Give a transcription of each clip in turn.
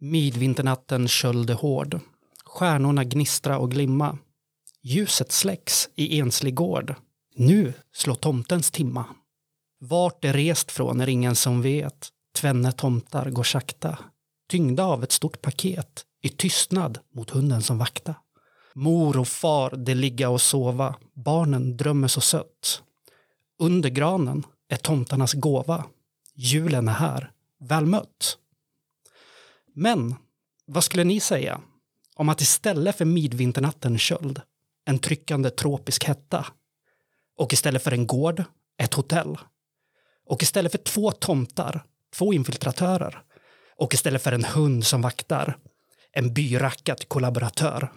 Midvinternatten kölde hård. Stjärnorna gnistra och glimma. Ljuset släcks i enslig gård. Nu slår tomtens timma. Vart det rest från är ingen som vet. Tvenne tomtar går sakta. Tyngda av ett stort paket. I tystnad mot hunden som vakta. Mor och far, de ligga och sova. Barnen drömmer så sött. Under granen är tomtarnas gåva. Julen är här. Väl mött. Men vad skulle ni säga om att istället för midvinternatten köld, en tryckande tropisk hetta och istället för en gård, ett hotell och istället för två tomtar, två infiltratörer och istället för en hund som vaktar, en byrackad kollaboratör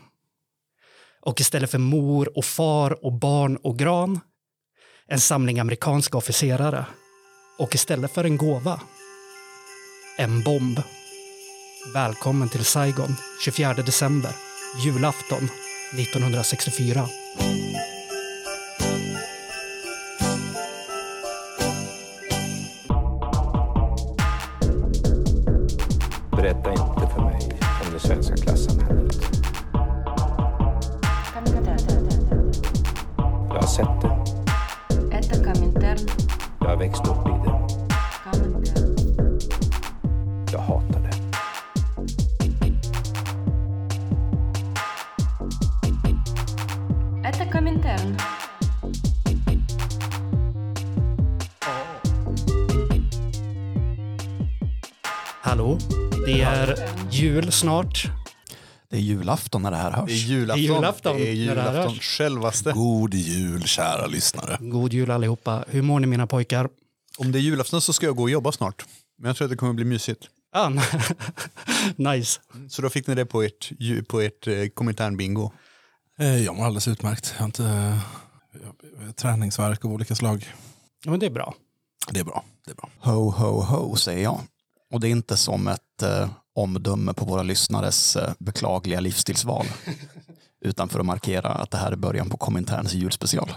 och istället för mor och far och barn och gran, en samling amerikanska officerare och istället för en gåva, en bomb. Välkommen till Saigon 24 december, julafton 1964. Berätta inte för mig om det svenska klassamhället. Jag har sett det. Jag har växt Hallå, det är jul snart. Det är julafton när det här hörs. Det är julafton. Det är julafton Det är när det här julafton. Självaste. God jul kära lyssnare. God jul allihopa. Hur mår ni mina pojkar? Om det är julafton så ska jag gå och jobba snart. Men jag tror att det kommer bli mysigt. Ah, nice. Så då fick ni det på ert, på ert eh, Komintern-bingo. Eh, Jag mår alldeles utmärkt. Jag har inte jag, jag, träningsverk av olika slag. Ja, men det är bra. Det är bra. Det är bra. Ho, ho, ho säger jag. Och det är inte som ett eh, omdöme på våra lyssnares eh, beklagliga livsstilsval. utan för att markera att det här är början på Kominterns julspecial.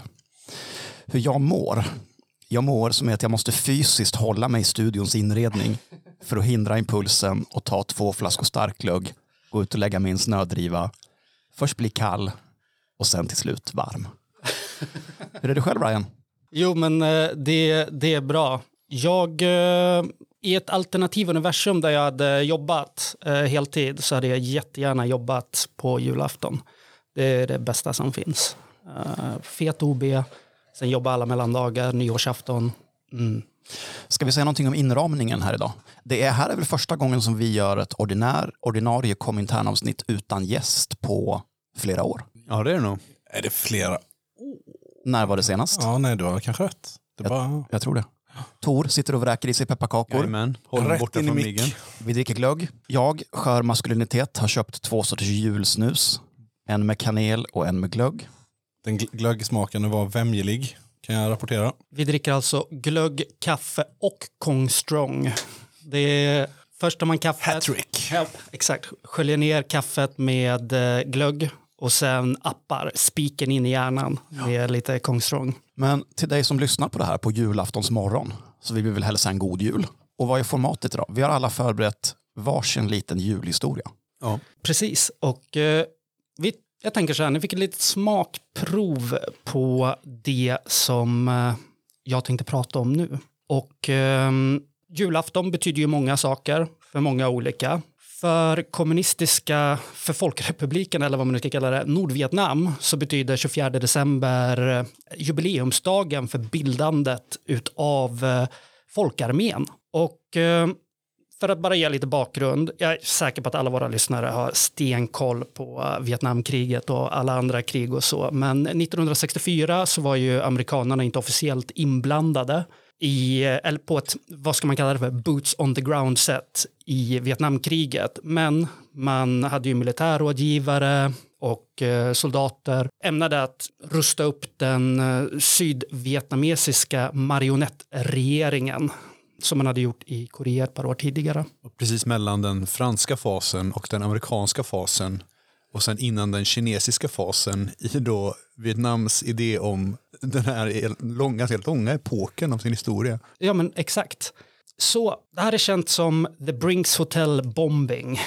Hur jag mår? Jag mår som att jag måste fysiskt hålla mig i studions inredning för att hindra impulsen och ta två flaskor starklugg, gå ut och lägga en snödriva, först bli kall och sen till slut varm. Hur är det själv Brian? Jo, men eh, det, det är bra. Jag, eh, i ett alternativ universum där jag hade jobbat eh, heltid så hade jag jättegärna jobbat på julafton. Det är det bästa som finns. Eh, fet OB, sen jobba alla mellandagar, nyårsafton. Mm. Ska vi säga någonting om inramningen här idag? Det är, här är väl första gången som vi gör ett ordinär, ordinarie Komintern-avsnitt utan gäst på flera år. Ja, det är det nog. Är det flera? När var det senast? Ja, nej, du har kanske rätt. Det är bara... Jag tror det. Tor sitter och vräker i sig pepparkakor. Jajamän. Håll Rätt borta från miggen. Vi dricker glögg. Jag, skör maskulinitet, har köpt två sorters julsnus. En med kanel och en med glögg. Den gl- glöggsmaken var vämjelig, kan jag rapportera. Vi dricker alltså glögg, kaffe och Kong Strong. Det är först tar man kaffet. Hattrick. Ja, exakt. Sköljer ner kaffet med eh, glögg och sen appar spiken in i hjärnan med lite Kong Strong. Men till dig som lyssnar på det här på julaftons morgon så vill vi väl hälsa en god jul. Och vad är formatet idag? Vi har alla förberett varsin liten julhistoria. Ja. Precis, och eh, vi, jag tänker så här, ni fick ett litet smakprov på det som eh, jag tänkte prata om nu. Och eh, julafton betyder ju många saker för många olika. För kommunistiska, för folkrepubliken eller vad man nu ska kalla det, Nordvietnam så betyder 24 december eh, jubileumsdagen för bildandet utav eh, folkarmén. Och eh, för att bara ge lite bakgrund, jag är säker på att alla våra lyssnare har stenkoll på Vietnamkriget och alla andra krig och så, men 1964 så var ju amerikanerna inte officiellt inblandade i, eller på ett, vad ska man kalla det för, boots on the ground sätt i Vietnamkriget. Men man hade ju militärrådgivare och eh, soldater ämnade att rusta upp den eh, sydvietnamesiska marionettregeringen som man hade gjort i Korea ett par år tidigare. Och Precis mellan den franska fasen och den amerikanska fasen. Och sen innan den kinesiska fasen i då Vietnams idé om den här långa, helt långa epoken av sin historia. Ja, men exakt. Så det här är känt som The Brinks Hotel Bombing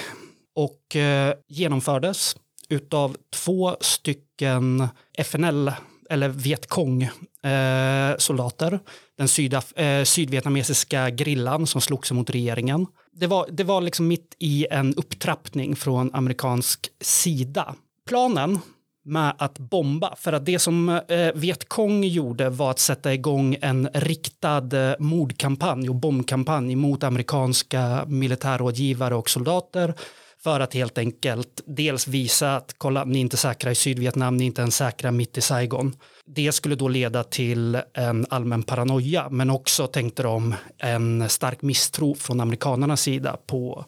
och eh, genomfördes utav två stycken FNL eller Vietkong eh, soldater. Den sydaf- eh, sydvietnamesiska grillan som slogs mot regeringen. Det var, det var liksom mitt i en upptrappning från amerikansk sida. Planen med att bomba, för att det som eh, Vietkong gjorde var att sätta igång en riktad eh, mordkampanj och bombkampanj mot amerikanska militärrådgivare och soldater för att helt enkelt dels visa att kolla, ni är inte säkra i Sydvietnam, ni är inte ens säkra mitt i Saigon. Det skulle då leda till en allmän paranoia, men också tänkte de en stark misstro från amerikanernas sida på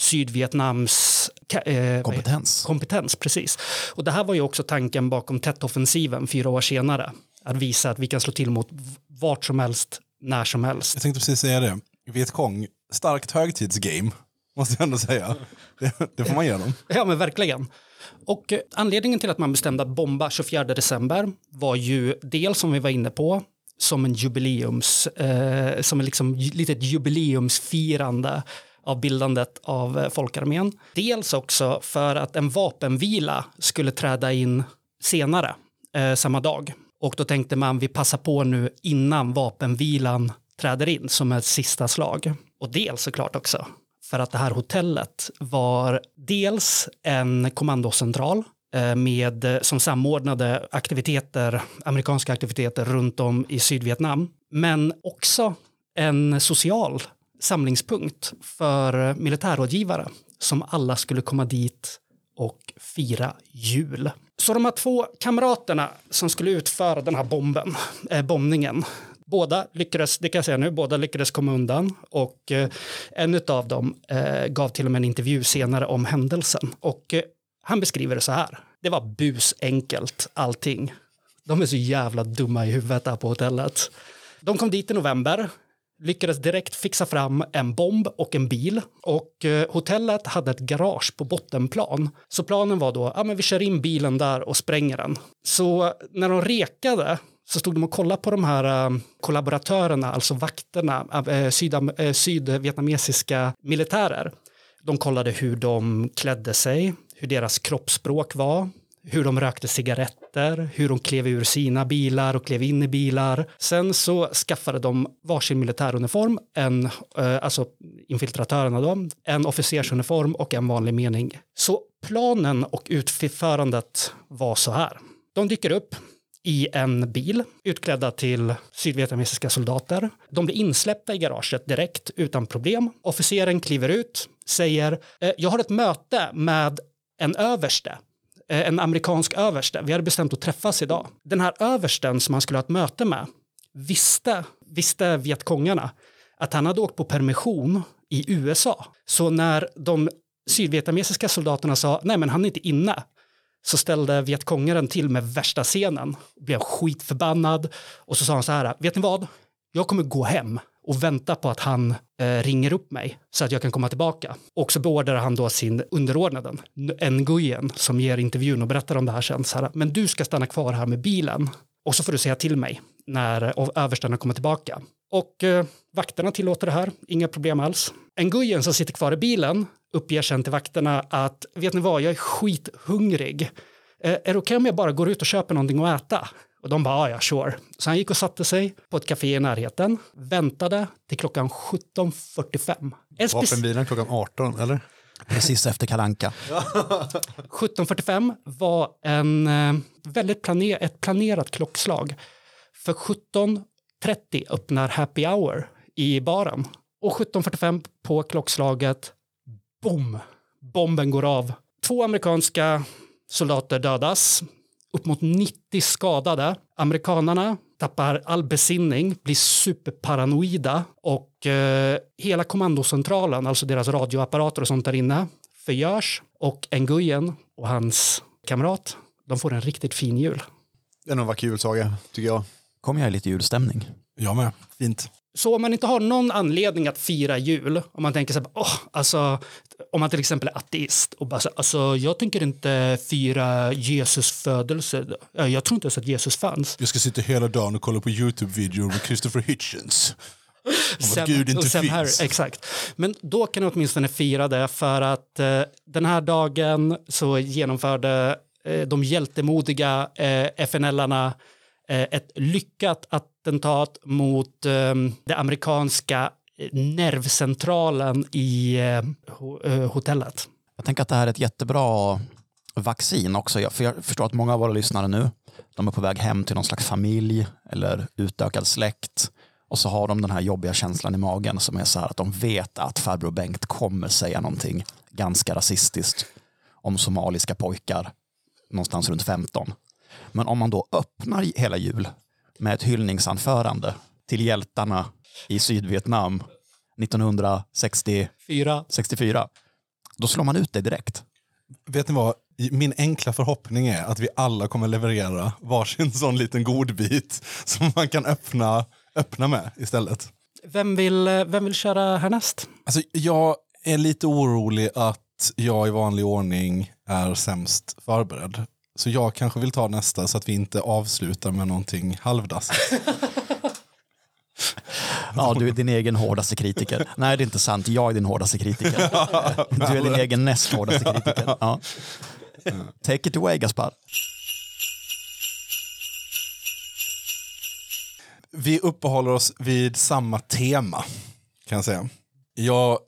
Sydvietnams eh, Kompetens. kompetens. Precis. Och det här var ju också tanken bakom Tet-offensiven fyra år senare. Att visa att vi kan slå till mot vart som helst, när som helst. Jag tänkte precis säga det. Vietkong, starkt högtidsgame, måste jag ändå säga. Det, det får man ge dem. Ja, men verkligen. Och eh, anledningen till att man bestämde att bomba 24 december var ju dels som vi var inne på som en jubileums, eh, som en liksom litet jubileumsfirande av bildandet av eh, folkarmén. Dels också för att en vapenvila skulle träda in senare eh, samma dag. Och då tänkte man vi passar på nu innan vapenvilan träder in som ett sista slag. Och dels såklart också för att det här hotellet var dels en kommandocentral eh, med, eh, som samordnade aktiviteter, amerikanska aktiviteter runt om i Sydvietnam, men också en social samlingspunkt för militärrådgivare som alla skulle komma dit och fira jul. Så de här två kamraterna som skulle utföra den här bomben, eh, bombningen, båda lyckades, det kan jag säga nu, båda lyckades komma undan och eh, en av dem eh, gav till och med en intervju senare om händelsen och eh, han beskriver det så här. Det var busenkelt allting. De är så jävla dumma i huvudet där på hotellet. De kom dit i november, lyckades direkt fixa fram en bomb och en bil och eh, hotellet hade ett garage på bottenplan. Så planen var då, ja men vi kör in bilen där och spränger den. Så när de rekade så stod de och kollade på de här eh, kollaboratörerna, alltså vakterna, eh, eh, sydvietnamesiska militärer. De kollade hur de klädde sig, hur deras kroppsspråk var, hur de rökte cigaretter, hur de klev ur sina bilar och klev in i bilar. Sen så skaffade de varsin militäruniform, en, eh, alltså infiltratörerna då, en officersuniform och en vanlig mening. Så planen och utförandet var så här. De dyker upp i en bil utklädda till sydvietnamesiska soldater. De blir insläppta i garaget direkt utan problem. Officeren kliver ut, säger eh, jag har ett möte med en överste Eh, en amerikansk överste. Vi hade bestämt att träffas idag. Den här översten som han skulle ha ett möte med visste, visste vietkongarna att han hade åkt på permission i USA. Så när de sydvietnamesiska soldaterna sa nej men han är inte inne så ställde vietkongaren till med värsta scenen blev skitförbannad och så sa han så här vet ni vad jag kommer gå hem och väntar på att han eh, ringer upp mig så att jag kan komma tillbaka. Och så beordrar han då sin underordnade, Nguyen, som ger intervjun och berättar om det här sen. Så här, men du ska stanna kvar här med bilen och så får du säga till mig när eh, översten överstarna kommer tillbaka. Och eh, vakterna tillåter det här, inga problem alls. Nguyen som sitter kvar i bilen uppger sen till vakterna att vet ni vad, jag är skithungrig. Eh, är det okej om jag bara går ut och köper någonting att äta? Och de bara, "Ja, ja, sure. Så han gick och satte sig på ett café i närheten, väntade till klockan 17.45. En spec- Vapenvilan klockan 18, eller? Precis efter Kalanka. 17.45 var en eh, väldigt planer ett planerat klockslag. För 17.30 öppnar happy hour i baren. Och 17.45 på klockslaget, boom, bomben går av. Två amerikanska soldater dödas, upp mot 90 skadade. Amerikanarna tappar all besinning, blir superparanoida och eh, hela kommandocentralen, alltså deras radioapparater och sånt där inne, förgörs och Nguyen och hans kamrat, de får en riktigt fin jul. Det är nog en vacker julsaga, tycker jag. Kom jag i lite julstämning. Jag med. Fint. Så om man inte har någon anledning att fira jul, om man tänker så här, åh, alltså, om man till exempel är ateist och bara så, alltså, jag tänker inte fira Jesus födelse, jag tror inte ens att Jesus fanns. Jag ska sitta hela dagen och kolla på YouTube-videor med Christopher Hitchens. vad Gud inte Sam finns. Harris, exakt. Men då kan du åtminstone fira det för att eh, den här dagen så genomförde eh, de hjältemodiga eh, FNL-arna eh, ett lyckat attentat mot eh, det amerikanska nervcentralen i eh, eh, hotellet. Jag tänker att det här är ett jättebra vaccin också. Jag- För jag förstår att många av våra lyssnare nu, de är på väg hem till någon slags familj eller utökad släkt. Och så har de den här jobbiga känslan i magen som är så här att de vet att farbror Bengt kommer säga någonting ganska rasistiskt om somaliska pojkar någonstans runt 15. Men om man då öppnar hela jul med ett hyllningsanförande till hjältarna i Sydvietnam 1964, Fyra. då slår man ut det direkt. Vet ni vad? Min enkla förhoppning är att vi alla kommer leverera varsin sån liten godbit som man kan öppna, öppna med istället. Vem vill, eh, vem vill köra härnäst? Alltså, jag är lite orolig att jag i vanlig ordning är sämst förberedd. Så jag kanske vill ta nästa så att vi inte avslutar med någonting halvdassigt. Ja, du är din egen hårdaste kritiker. Nej, det är inte sant. Jag är din hårdaste kritiker. Du är din egen näst hårdaste kritiker. Ja. Take it away, Gaspar. Vi uppehåller oss vid samma tema kan jag säga. Jag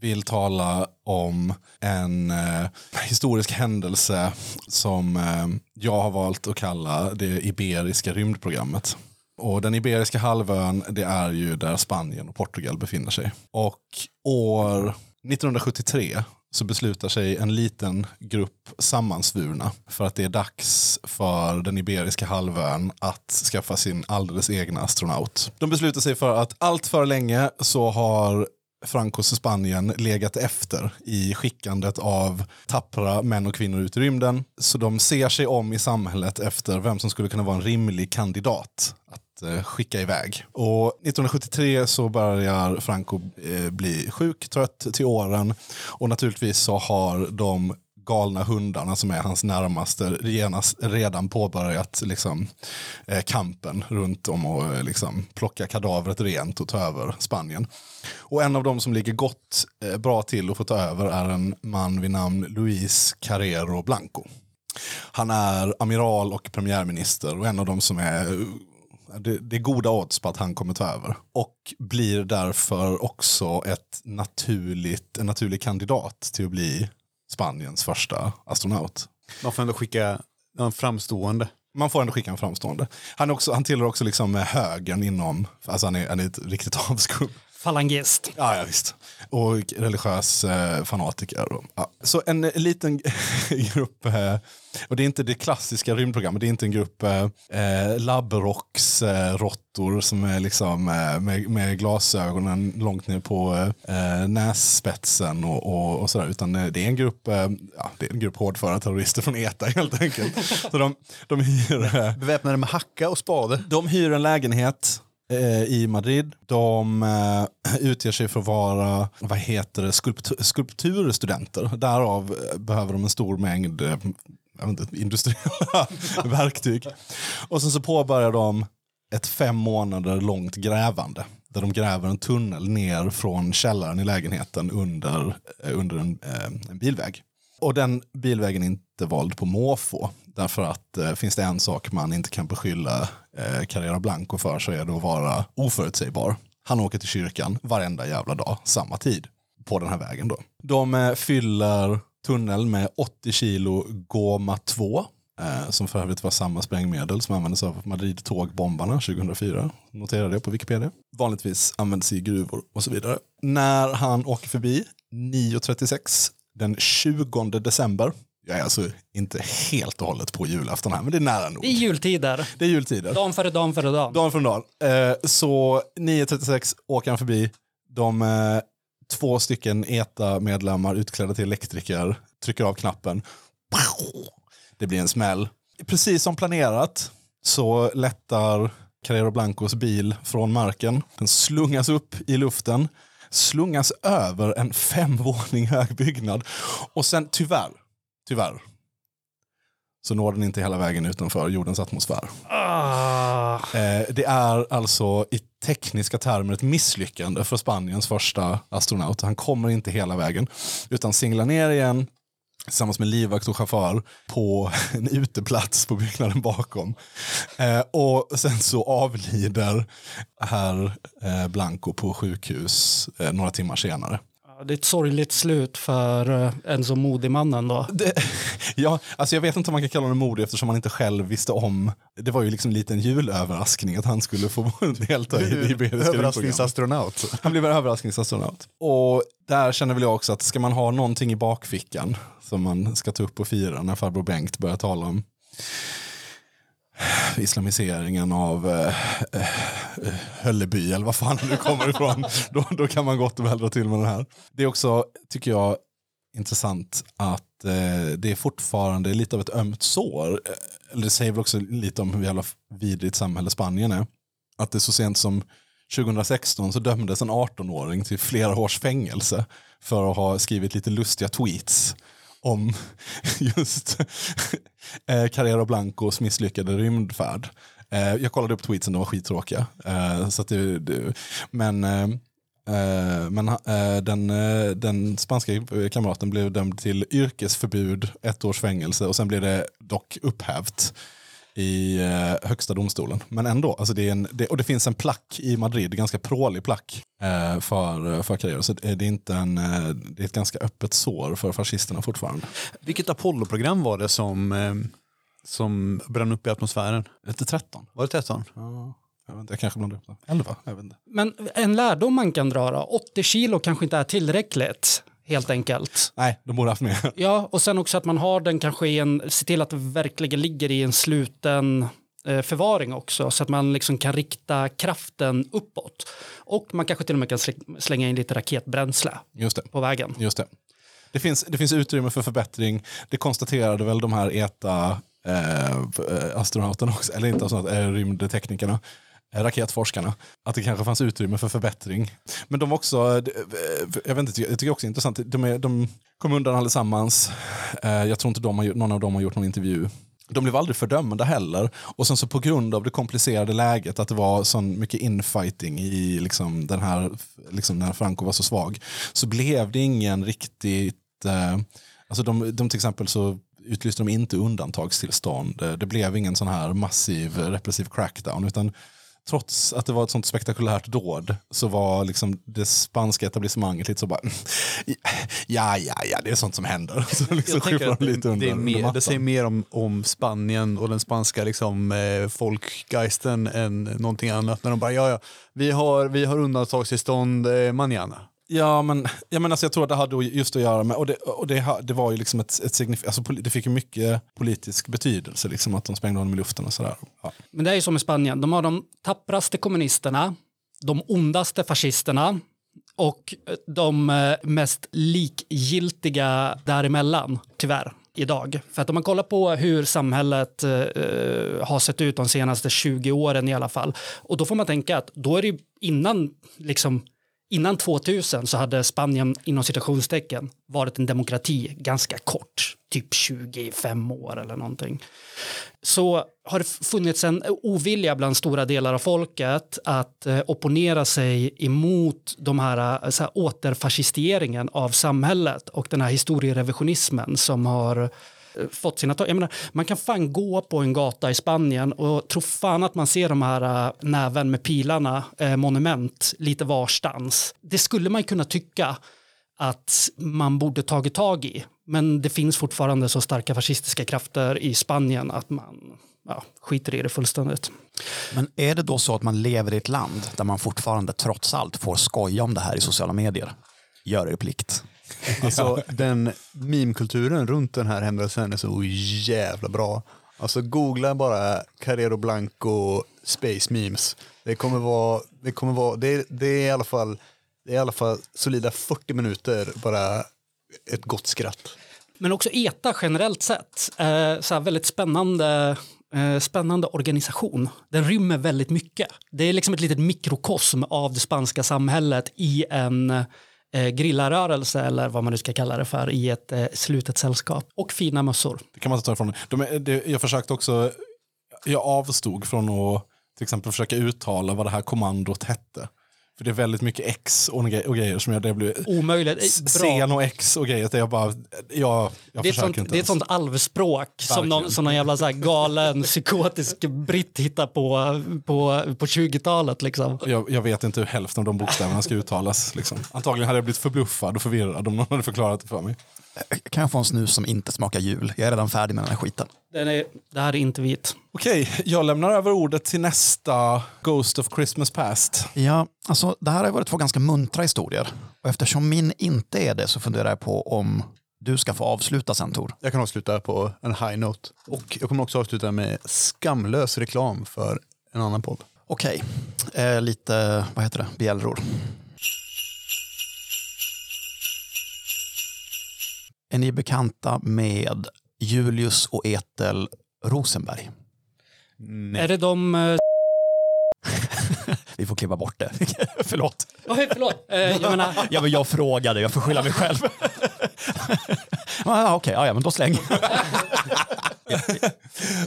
vill tala om en eh, historisk händelse som eh, jag har valt att kalla det Iberiska rymdprogrammet. Och den Iberiska halvön, det är ju där Spanien och Portugal befinner sig. Och år 1973 så beslutar sig en liten grupp sammansvurna för att det är dags för den Iberiska halvön att skaffa sin alldeles egna astronaut. De beslutar sig för att allt för länge så har Francos Spanien legat efter i skickandet av tappra män och kvinnor ut i rymden. Så de ser sig om i samhället efter vem som skulle kunna vara en rimlig kandidat att Eh, skicka iväg. Och 1973 så börjar Franco eh, bli sjuk, trött till åren och naturligtvis så har de galna hundarna som är hans närmaste genast, redan påbörjat liksom, eh, kampen runt om och eh, liksom, plocka kadavret rent och ta över Spanien. Och en av dem som ligger gott eh, bra till att få ta över är en man vid namn Luis Carrero Blanco. Han är amiral och premiärminister och en av dem som är det, det är goda odds på att han kommer ta över. Och blir därför också ett naturligt, en naturlig kandidat till att bli Spaniens första astronaut. Man får ändå skicka en framstående. Man får ändå skicka en framstående. Han, också, han tillhör också liksom högern inom, alltså han är, han är ett riktigt avskum. Falangist. Ja, ja visst. Och religiös eh, fanatiker. Och, ja. Så en eh, liten grupp, eh, och det är inte det klassiska rymdprogrammet, det är inte en grupp eh, labbrocksråttor eh, som är liksom eh, med, med glasögonen långt ner på eh, nässpetsen och, och, och sådär, utan eh, det är en grupp, eh, ja, det är en grupp hårdföra terrorister från ETA helt enkelt. Så de, de hyr eh, Beväpnade med hacka och spade. de hyr en lägenhet eh, Eh, i Madrid. De eh, utger sig för att vara vad heter det, skulptur, skulpturstudenter. Därav eh, behöver de en stor mängd jag vet inte, industriella verktyg. Och sen så påbörjar de ett fem månader långt grävande. Där de gräver en tunnel ner från källaren i lägenheten under, under en, en bilväg. Och den bilvägen är inte vald på måfå. Därför att eh, finns det en sak man inte kan beskylla eh, Carrera Blanco för så är det att vara oförutsägbar. Han åker till kyrkan varenda jävla dag, samma tid, på den här vägen då. De eh, fyller tunneln med 80 kilo Goma 2. Eh, som för övrigt var samma sprängmedel som användes av Madrid-tågbombarna 2004. Notera det på Wikipedia. Vanligtvis används i gruvor och så vidare. När han åker förbi 9.36 den 20 december. Jag är alltså inte helt och hållet på julafton här, men det är nära nog. I jultider. Det är jultider. Dan före dan före dan. Dagen från dagen. Eh, så 9.36 åker han förbi. De eh, två stycken ETA-medlemmar utklädda till elektriker trycker av knappen. Det blir en smäll. Precis som planerat så lättar Carrero Blancos bil från marken. Den slungas upp i luften, slungas över en fem våning hög byggnad och sen tyvärr, tyvärr, så når den inte hela vägen utanför jordens atmosfär. Ah, Eh, det är alltså i tekniska termer ett misslyckande för Spaniens första astronaut. Han kommer inte hela vägen utan singlar ner igen tillsammans med livvakt och chaufför på en uteplats på byggnaden bakom. Eh, och sen så avlider herr eh, Blanco på sjukhus eh, några timmar senare. Det är ett sorgligt slut för en så modig mannen då. Det, ja, alltså jag vet inte om man kan kalla honom modig eftersom han inte själv visste om. Det var ju liksom en liten julöverraskning att han skulle få delta i det iberiska. Överraskningsastronaut. Han blev en överraskningsastronaut. Och där känner väl jag också att ska man ha någonting i bakfickan som man ska ta upp och fira när farbror Bengt börjar tala om islamiseringen av eh, eh, Hölleby eller vad fan nu kommer ifrån. då, då kan man gott och väl dra till med den här. Det är också, tycker jag, intressant att eh, det är fortfarande lite av ett ömt sår. Eh, Eller det säger väl också lite om hur jävla vidrigt samhälle Spanien är. Att det så sent som 2016 så dömdes en 18-åring till flera års fängelse för att ha skrivit lite lustiga tweets om just eh, Carrero Blancos misslyckade rymdfärd. Eh, jag kollade upp tweetsen, de var skittråkiga. Eh, så att det, det, men men den, den spanska kamraten blev dömd till yrkesförbud, ett års fängelse och sen blev det dock upphävt i eh, högsta domstolen. Men ändå, alltså det är en, det, och det finns en plack i Madrid, ganska prålig plack eh, för, för Carrero. Så det är, inte en, eh, det är ett ganska öppet sår för fascisterna fortfarande. Vilket Apollo-program var det som, eh, som brann upp i atmosfären? Lite 13. Var det 13? Ja, jag, vet inte, jag kanske blandar upp det. 11? Jag vet inte. Men en lärdom man kan dra då, 80 kilo kanske inte är tillräckligt helt enkelt. Nej, de borde haft mer. Ja, och sen också att man har den kanske i en, se till att det verkligen ligger i en sluten eh, förvaring också så att man liksom kan rikta kraften uppåt. Och man kanske till och med kan sl- slänga in lite raketbränsle på vägen. Just det. Det, finns, det finns utrymme för förbättring. Det konstaterade väl de här ETA eh, astronauterna också, eller inte astronauter, eh, rymdteknikerna, eh, raketforskarna, att det kanske fanns utrymme för förbättring. Men de var också, eh, jag, vet inte, jag tycker också det är intressant, de, är, de kom undan allesammans. Eh, jag tror inte de har, någon av dem har gjort någon intervju. De blev aldrig fördömda heller. Och sen så på grund av det komplicerade läget, att det var så mycket infighting i liksom den här, liksom när Franco var så svag, så blev det ingen riktigt, eh, alltså de, de till exempel så utlyste de inte undantagstillstånd. Det blev ingen sån här massiv repressiv crackdown, utan trots att det var ett sånt spektakulärt dåd så var liksom det spanska etablissemanget lite så bara, ja, ja, ja, det är sånt som händer. Så liksom Jag de lite det, under, det, är mer, det säger mer om, om Spanien och den spanska liksom, eh, folkgeisten än någonting annat. När de bara, ja, ja, vi har, vi har undantagstillstånd eh, manana. Ja, men, ja, men alltså jag tror att det hade just att göra med, och det, och det, det var ju liksom ett, ett signif- alltså det fick ju mycket politisk betydelse, liksom att de sprängde honom i luften och sådär. Ja. Men det är ju som i Spanien, de har de tappraste kommunisterna, de ondaste fascisterna och eh, de eh, mest likgiltiga däremellan, tyvärr, idag. För att om man kollar på hur samhället eh, eh, har sett ut de senaste 20 åren i alla fall, och då får man tänka att då är det ju innan, liksom, innan 2000 så hade Spanien inom citationstecken varit en demokrati ganska kort, typ 25 år eller någonting. Så har det funnits en ovilja bland stora delar av folket att eh, opponera sig emot de här, eh, så här återfascisteringen av samhället och den här historierevisionismen som har Eh, fått sina tag. Jag menar, man kan fan gå på en gata i Spanien och tro fan att man ser de här äh, näven med pilarna, äh, monument, lite varstans. Det skulle man kunna tycka att man borde tagit tag i. Men det finns fortfarande så starka fascistiska krafter i Spanien att man ja, skiter i det fullständigt. Men är det då så att man lever i ett land där man fortfarande trots allt får skoja om det här i sociala medier? Gör er plikt. Alltså den meme-kulturen runt den här händelsen är så jävla bra. Alltså googla bara Carrero Blanco Space Memes. Det kommer vara, det kommer vara, det, det är i alla fall, det är i alla fall solida 40 minuter bara ett gott skratt. Men också ETA generellt sett, eh, så här väldigt spännande, eh, spännande organisation. Den rymmer väldigt mycket. Det är liksom ett litet mikrokosm av det spanska samhället i en, eh, grillarrörelse eller vad man nu ska kalla det för i ett eh, slutet sällskap. Och fina mössor. Det kan man inte ta ifrån. De, det, jag försökte också, jag avstod från att till exempel försöka uttala vad det här kommandot hette. För det är väldigt mycket X och, gre- och grejer som jag, det blir Omöjligt. Scen och X och grejer. Det är jag bara, jag, jag Det är, sånt, inte det är ett sånt alvspråk som någon, som någon jävla så galen psykotisk britt hittar på, på, på 20-talet. Liksom. Jag, jag vet inte hur hälften av de bokstäverna ska uttalas. Liksom. Antagligen hade jag blivit förbluffad och förvirrad om någon hade förklarat det för mig. Kan jag få en snus som inte smakar jul? Jag är redan färdig med den här skiten. Den är, det här är inte vit. Okej, jag lämnar över ordet till nästa Ghost of Christmas Past. Ja, alltså det här har varit två ganska muntra historier. Och eftersom min inte är det så funderar jag på om du ska få avsluta sen Tor. Jag kan avsluta på en high note. Och jag kommer också avsluta med skamlös reklam för en annan podd. Okej, eh, lite, vad heter det, bjällror. Är ni bekanta med Julius och Ethel Rosenberg? Är det de... eh, Vi får klippa bort det. Förlåt. Oj, förlåt. Eh, jag menar, Ja, men jag frågade, jag får skylla mig själv. ah, Okej, ja, ja, men då släng.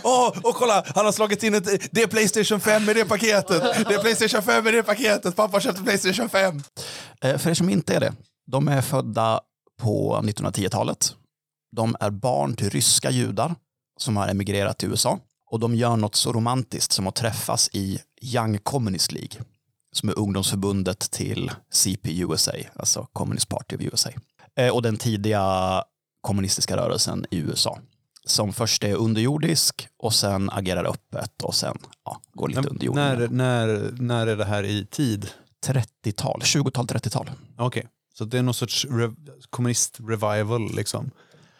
Åh, och kolla, han har slagit in ett, det är Playstation 5 i det paketet. Det är Playstation 5 i det paketet. Pappa köpte Playstation 5. Eh, För er som inte är det, de är födda på 1910-talet. De är barn till ryska judar som har emigrerat till USA. Och de gör något så romantiskt som att träffas i Young Communist League, som är ungdomsförbundet till CPUSA, alltså Communist Party of USA. Eh, Och den tidiga kommunistiska rörelsen i USA, som först är underjordisk och sen agerar öppet och sen ja, går lite under jorden. När, när, när är det här i tid? 30-tal, 20-tal, 30-tal. Okej, så det är någon sorts rev, kommunist-revival liksom.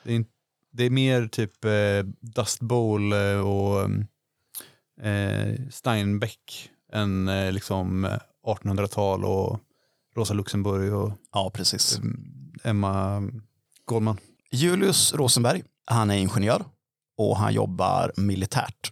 Det är, in- det är mer typ eh, Dust Bowl eh, och eh, Steinbeck än eh, liksom eh, 1800-tal och Rosa Luxemburg och Ja, precis. Emma Goldman. Julius Rosenberg, han är ingenjör och han jobbar militärt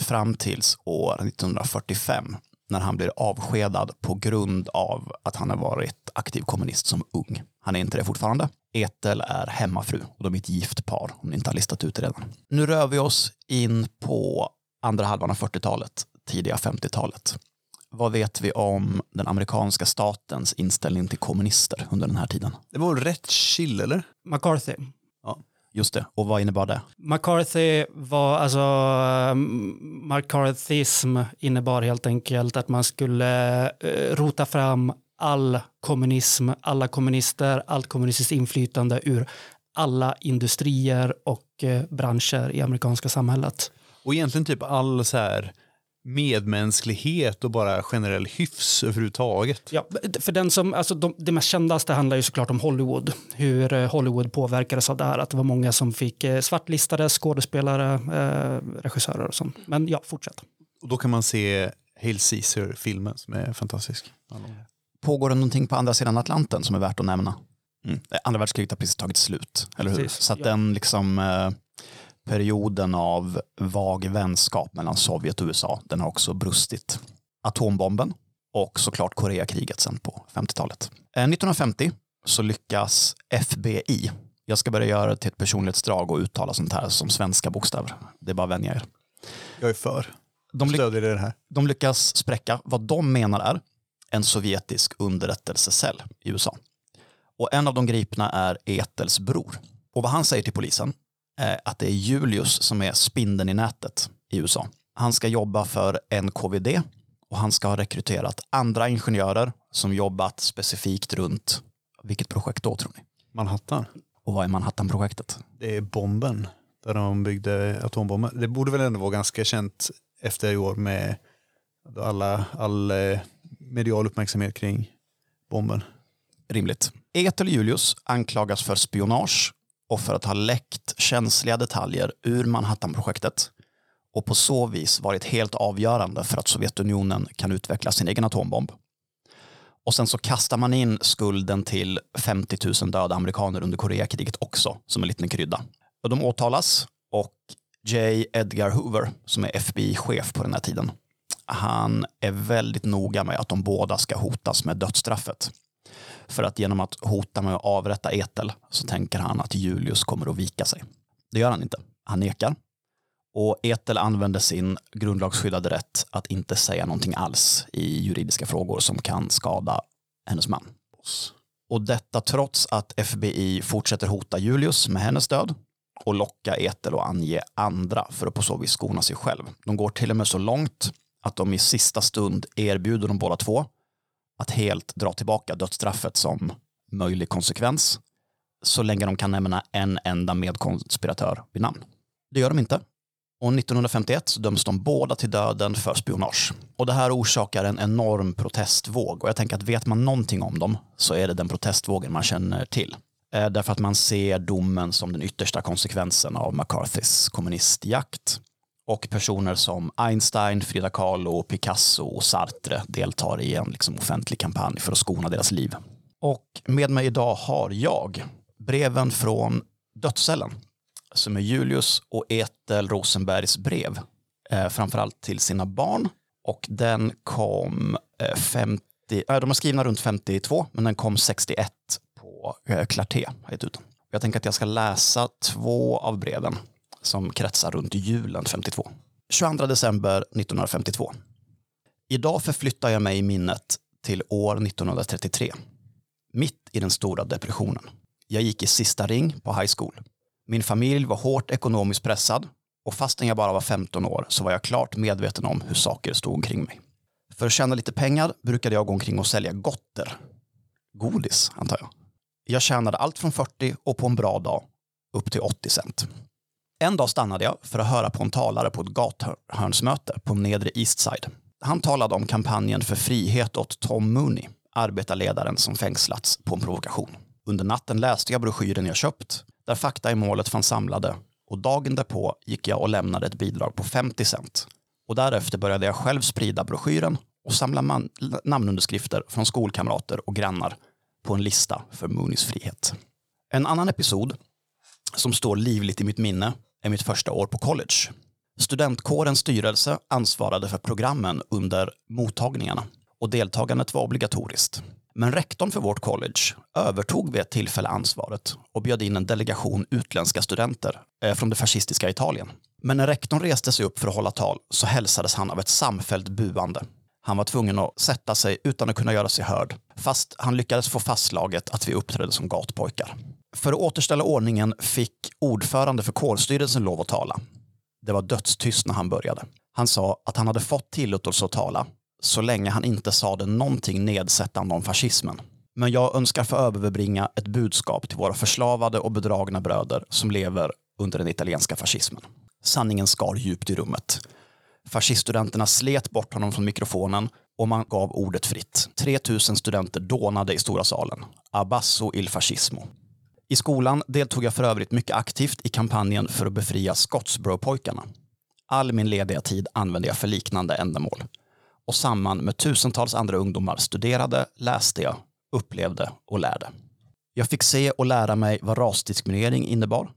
fram tills år 1945 när han blir avskedad på grund av att han har varit aktiv kommunist som ung. Han är inte det fortfarande. Ethel är hemmafru och de är ett gift par om ni inte har listat ut det redan. Nu rör vi oss in på andra halvan av 40-talet, tidiga 50-talet. Vad vet vi om den amerikanska statens inställning till kommunister under den här tiden? Det var rätt chill eller? McCarthy. Just det, och vad innebar det? McCarthy var, alltså, um, McCarthyism innebar helt enkelt att man skulle eh, rota fram all kommunism, alla kommunister, allt kommunistiskt inflytande ur alla industrier och eh, branscher i amerikanska samhället. Och egentligen typ all så här medmänsklighet och bara generell hyfs överhuvudtaget. Ja, för den som, alltså de, det mest kändaste handlar ju såklart om Hollywood. Hur eh, Hollywood påverkades av det här. Att det var många som fick eh, svartlistade skådespelare, eh, regissörer och sånt. Men ja, fortsätt. Och då kan man se Hail Caesar-filmen som är fantastisk. Pågår det någonting på andra sidan Atlanten som är värt att nämna? Mm. Andra världskriget har precis tagit slut, eller hur? Precis, Så att ja. den liksom, eh, perioden av vag vänskap mellan Sovjet och USA, den har också brustit. Atombomben och såklart Koreakriget sen på 50-talet. Eh, 1950 så lyckas FBI, jag ska börja göra det till ett personlighetsdrag och uttala sånt här som svenska bokstäver. Det är bara att vänja er. Jag är för. De, Stödjer det här. de lyckas spräcka vad de menar är en sovjetisk underrättelsecell i USA. Och en av de gripna är Ethels bror. Och vad han säger till polisen att det är Julius som är spindeln i nätet i USA. Han ska jobba för NKVD och han ska ha rekryterat andra ingenjörer som jobbat specifikt runt vilket projekt då tror ni? Manhattan. Och vad är Manhattan-projektet? Det är bomben där de byggde atombomben. Det borde väl ändå vara ganska känt efter i år med alla, all eh, medial uppmärksamhet kring bomben. Rimligt. Ethel Julius anklagas för spionage och för att ha läckt känsliga detaljer ur Manhattanprojektet och på så vis varit helt avgörande för att Sovjetunionen kan utveckla sin egen atombomb. Och sen så kastar man in skulden till 50 000 döda amerikaner under Koreakriget också som en liten krydda. Och de åtalas och J. Edgar Hoover som är FBI-chef på den här tiden han är väldigt noga med att de båda ska hotas med dödsstraffet. För att genom att hota med att avrätta Etel så tänker han att Julius kommer att vika sig. Det gör han inte. Han nekar. Och Etel använder sin grundlagsskyddade rätt att inte säga någonting alls i juridiska frågor som kan skada hennes man. Och detta trots att FBI fortsätter hota Julius med hennes död och locka Etel att ange andra för att på så vis skona sig själv. De går till och med så långt att de i sista stund erbjuder de båda två att helt dra tillbaka dödsstraffet som möjlig konsekvens så länge de kan nämna en enda medkonspiratör vid namn. Det gör de inte. Och 1951 så döms de båda till döden för spionage. Och det här orsakar en enorm protestvåg. Och jag tänker att vet man någonting om dem så är det den protestvågen man känner till. Eh, därför att man ser domen som den yttersta konsekvensen av McCarthys kommunistjakt. Och personer som Einstein, Frida Kahlo, Picasso och Sartre deltar i en liksom offentlig kampanj för att skona deras liv. Och med mig idag har jag breven från dödscellen som är Julius och Ethel Rosenbergs brev, eh, framförallt till sina barn. Och den kom eh, 50, äh, eh, de är skrivna runt 52, men den kom 61 på eh, Clarté. Jag tänker att jag ska läsa två av breven som kretsar runt julen 52. 22 december 1952. Idag förflyttar jag mig i minnet till år 1933. Mitt i den stora depressionen. Jag gick i sista ring på high school. Min familj var hårt ekonomiskt pressad och fastän jag bara var 15 år så var jag klart medveten om hur saker stod omkring mig. För att tjäna lite pengar brukade jag gå omkring och sälja gotter. Godis, antar jag. Jag tjänade allt från 40 och på en bra dag upp till 80 cent. En dag stannade jag för att höra på en talare på ett gathörnsmöte på nedre East Side. Han talade om kampanjen för frihet åt Tom Mooney, arbetarledaren som fängslats på en provokation. Under natten läste jag broschyren jag köpt, där fakta i målet fanns samlade och dagen därpå gick jag och lämnade ett bidrag på 50 cent. Och därefter började jag själv sprida broschyren och samla man- namnunderskrifter från skolkamrater och grannar på en lista för Mooneys frihet. En annan episod som står livligt i mitt minne är mitt första år på college. Studentkårens styrelse ansvarade för programmen under mottagningarna och deltagandet var obligatoriskt. Men rektorn för vårt college övertog vid ett tillfälle ansvaret och bjöd in en delegation utländska studenter eh, från det fascistiska Italien. Men när rektorn reste sig upp för att hålla tal så hälsades han av ett samfällt buande. Han var tvungen att sätta sig utan att kunna göra sig hörd, fast han lyckades få fastslaget att vi uppträdde som gatpojkar. För att återställa ordningen fick ordförande för kårstyrelsen lov att tala. Det var dödstyst när han började. Han sa att han hade fått tillåtelse att tala så länge han inte sade någonting nedsättande om fascismen. Men jag önskar få överbringa ett budskap till våra förslavade och bedragna bröder som lever under den italienska fascismen. Sanningen skar djupt i rummet. Fasciststudenterna slet bort honom från mikrofonen och man gav ordet fritt. 3000 studenter dånade i stora salen. Abasso il fascismo. I skolan deltog jag för övrigt mycket aktivt i kampanjen för att befria Scottsboro-pojkarna. All min lediga tid använde jag för liknande ändamål. Och samman med tusentals andra ungdomar studerade, läste jag, upplevde och lärde. Jag fick se och lära mig vad rasdiskriminering innebar.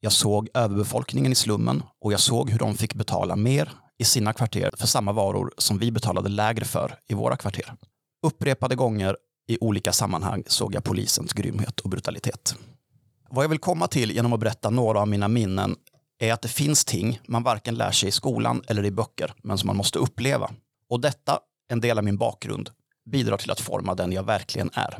Jag såg överbefolkningen i slummen och jag såg hur de fick betala mer i sina kvarter för samma varor som vi betalade lägre för i våra kvarter. Upprepade gånger i olika sammanhang såg jag polisens grymhet och brutalitet. Vad jag vill komma till genom att berätta några av mina minnen är att det finns ting man varken lär sig i skolan eller i böcker, men som man måste uppleva. Och detta, en del av min bakgrund, bidrar till att forma den jag verkligen är.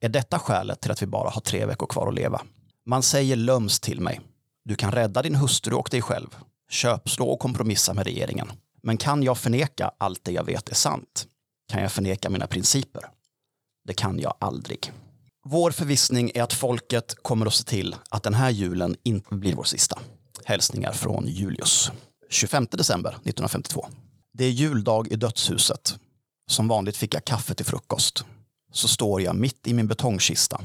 Är detta skälet till att vi bara har tre veckor kvar att leva? Man säger löms till mig. Du kan rädda din hustru och dig själv. Köpslå och kompromissa med regeringen. Men kan jag förneka allt det jag vet är sant? Kan jag förneka mina principer? Det kan jag aldrig. Vår förvissning är att folket kommer att se till att den här julen inte blir vår sista. Hälsningar från Julius. 25 december 1952. Det är juldag i dödshuset. Som vanligt fick jag kaffe till frukost. Så står jag mitt i min betongkista.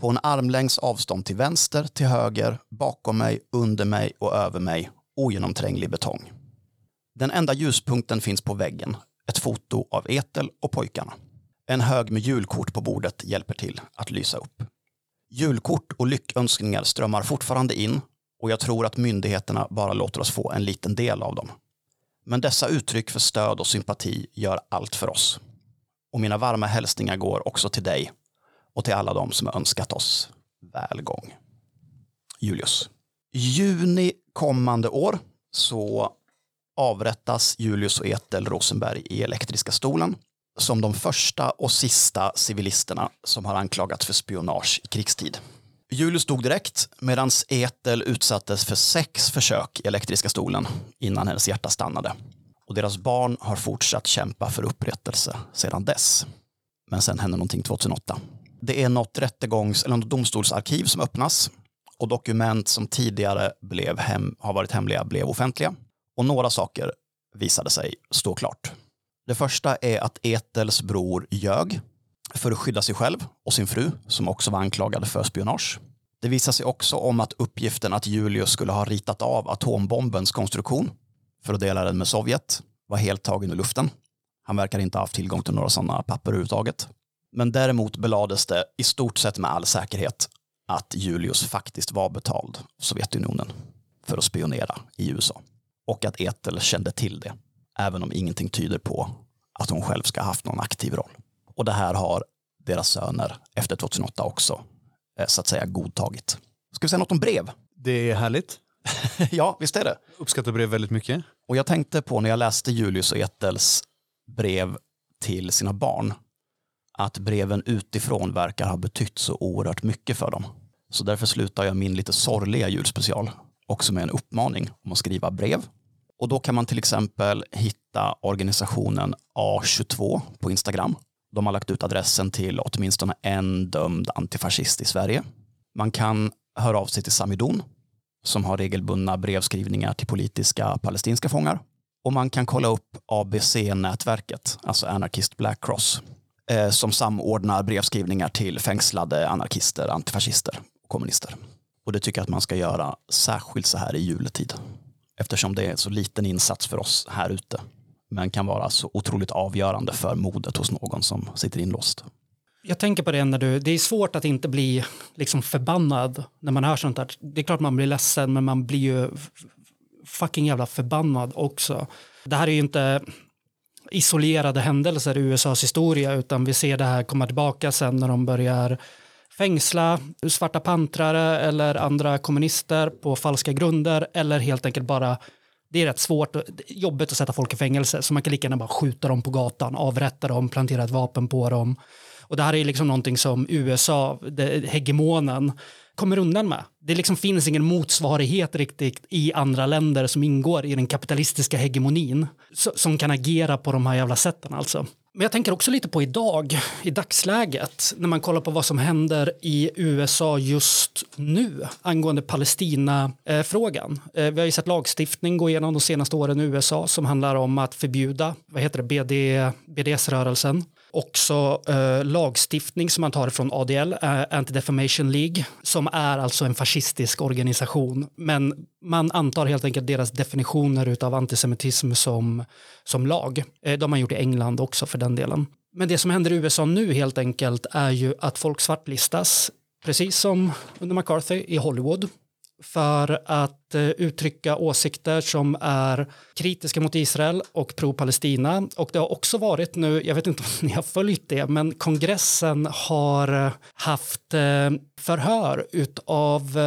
På en armlängds avstånd till vänster, till höger, bakom mig, under mig och över mig. Ogenomtränglig betong. Den enda ljuspunkten finns på väggen. Ett foto av Etel och pojkarna. En hög med julkort på bordet hjälper till att lysa upp. Julkort och lyckönskningar strömmar fortfarande in och jag tror att myndigheterna bara låter oss få en liten del av dem. Men dessa uttryck för stöd och sympati gör allt för oss. Och mina varma hälsningar går också till dig och till alla de som har önskat oss välgång. Julius. Juni kommande år så avrättas Julius och Ethel Rosenberg i elektriska stolen som de första och sista civilisterna som har anklagats för spionage i krigstid. Julius dog direkt medan Ethel utsattes för sex försök i elektriska stolen innan hennes hjärta stannade. Och deras barn har fortsatt kämpa för upprättelse sedan dess. Men sen hände någonting 2008. Det är något rättegångs eller något domstolsarkiv som öppnas och dokument som tidigare blev hem, har varit hemliga blev offentliga. Och några saker visade sig stå klart. Det första är att Etels bror ljög för att skydda sig själv och sin fru som också var anklagade för spionage. Det visar sig också om att uppgiften att Julius skulle ha ritat av atombombens konstruktion för att dela den med Sovjet var helt tagen ur luften. Han verkar inte ha haft tillgång till några sådana papper överhuvudtaget. Men däremot belades det i stort sett med all säkerhet att Julius faktiskt var betald av Sovjetunionen för att spionera i USA. Och att Ethel kände till det, även om ingenting tyder på att hon själv ska ha haft någon aktiv roll. Och det här har deras söner efter 2008 också eh, så att säga godtagit. Ska vi säga något om brev? Det är härligt. ja, visst är det. Uppskattar brev väldigt mycket. Och jag tänkte på när jag läste Julius och Ethels brev till sina barn att breven utifrån verkar ha betytt så oerhört mycket för dem. Så därför slutar jag min lite sorgliga julspecial också med en uppmaning om att skriva brev. Och då kan man till exempel hitta organisationen A22 på Instagram. De har lagt ut adressen till åtminstone en dömd antifascist i Sverige. Man kan höra av sig till Samidon som har regelbundna brevskrivningar till politiska palestinska fångar. Och man kan kolla upp ABC-nätverket, alltså Anarchist Black Cross, eh, som samordnar brevskrivningar till fängslade anarkister, antifascister och kommunister. Och det tycker jag att man ska göra särskilt så här i juletid. Eftersom det är så liten insats för oss här ute. Men kan vara så otroligt avgörande för modet hos någon som sitter inlåst. Jag tänker på det när du, det är svårt att inte bli liksom förbannad när man hör sånt där. Det är klart man blir ledsen men man blir ju fucking jävla förbannad också. Det här är ju inte isolerade händelser i USAs historia utan vi ser det här komma tillbaka sen när de börjar fängsla svarta pantrare eller andra kommunister på falska grunder eller helt enkelt bara det är rätt svårt och jobbigt att sätta folk i fängelse så man kan lika gärna bara skjuta dem på gatan, avrätta dem, plantera ett vapen på dem. Och det här är liksom någonting som USA, hegemonen, kommer undan med. Det liksom finns ingen motsvarighet riktigt i andra länder som ingår i den kapitalistiska hegemonin som kan agera på de här jävla sätten alltså. Men jag tänker också lite på idag, i dagsläget, när man kollar på vad som händer i USA just nu angående Palestina-frågan. Eh, vi har ju sett lagstiftning gå igenom de senaste åren i USA som handlar om att förbjuda, vad heter det, BD, BDS-rörelsen. Också eh, lagstiftning som man tar från ADL, eh, Anti-Defamation League, som är alltså en fascistisk organisation. Men man antar helt enkelt deras definitioner av antisemitism som, som lag. Eh, de har man gjort i England också för den delen. Men det som händer i USA nu helt enkelt är ju att folk svartlistas, precis som under McCarthy i Hollywood för att eh, uttrycka åsikter som är kritiska mot Israel och pro-Palestina. Och det har också varit nu, jag vet inte om ni har följt det, men kongressen har eh, haft eh, förhör utav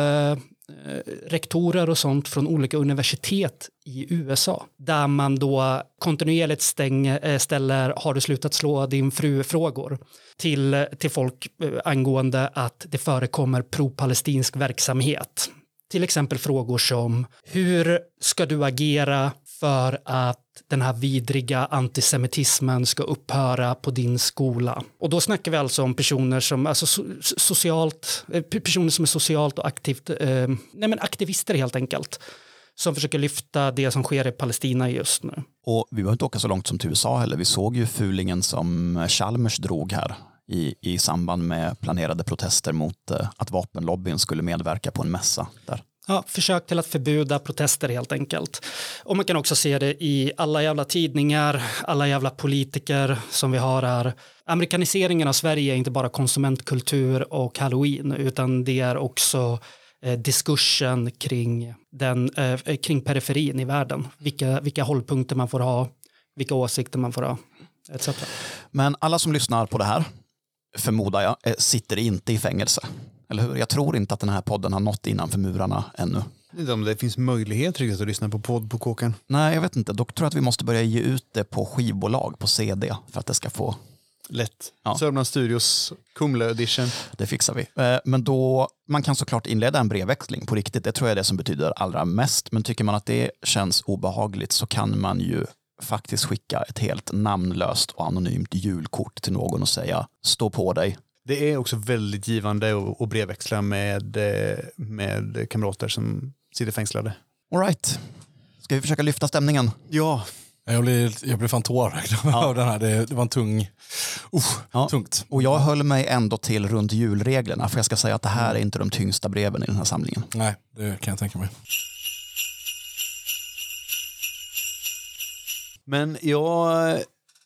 rektorer och sånt från olika universitet i USA där man då kontinuerligt stäng, ställer har du slutat slå din fru-frågor till, till folk angående att det förekommer pro-palestinsk verksamhet. Till exempel frågor som hur ska du agera för att den här vidriga antisemitismen ska upphöra på din skola. Och då snackar vi alltså om personer som, alltså so- socialt, eh, personer som är socialt och aktivt, eh, nej men aktivister helt enkelt, som försöker lyfta det som sker i Palestina just nu. Och vi behöver inte åka så långt som till USA heller. Vi såg ju fulingen som Chalmers drog här i, i samband med planerade protester mot eh, att vapenlobbyn skulle medverka på en mässa där. Ja, försök till att förbjuda protester helt enkelt. Och man kan också se det i alla jävla tidningar, alla jävla politiker som vi har här. Amerikaniseringen av Sverige är inte bara konsumentkultur och halloween, utan det är också eh, diskursen kring, den, eh, kring periferin i världen. Vilka, vilka hållpunkter man får ha, vilka åsikter man får ha, etc. Men alla som lyssnar på det här förmodar jag, eh, sitter inte i fängelse. Eller hur? Jag tror inte att den här podden har nått innanför murarna ännu. Jag vet inte om det finns möjlighet riktigt att lyssna på podd på kåken. Nej, jag vet inte. Dock tror jag att vi måste börja ge ut det på skivbolag, på CD, för att det ska få Lätt. Ja. Sörmland Studios Kumla edition. Det fixar vi. Eh, Men då, man kan såklart inleda en brevväxling på riktigt. Det tror jag är det som betyder allra mest. Men tycker man att det känns obehagligt så kan man ju faktiskt skicka ett helt namnlöst och anonymt julkort till någon och säga stå på dig. Det är också väldigt givande att, brevväxla med, eh, med kamrater som sitter fängslade. All right. Ska vi försöka lyfta stämningen? Ja, Jag blir, jag blir fan tårögd av den här. Det, det var en tung... Uh, Ja. Tungt. Och jag höll mig ändå till runt julreglerna för jag ska säga att det här är inte de tyngsta breven i den här samlingen. Nej, det kan jag tänka mig. Men jag eh,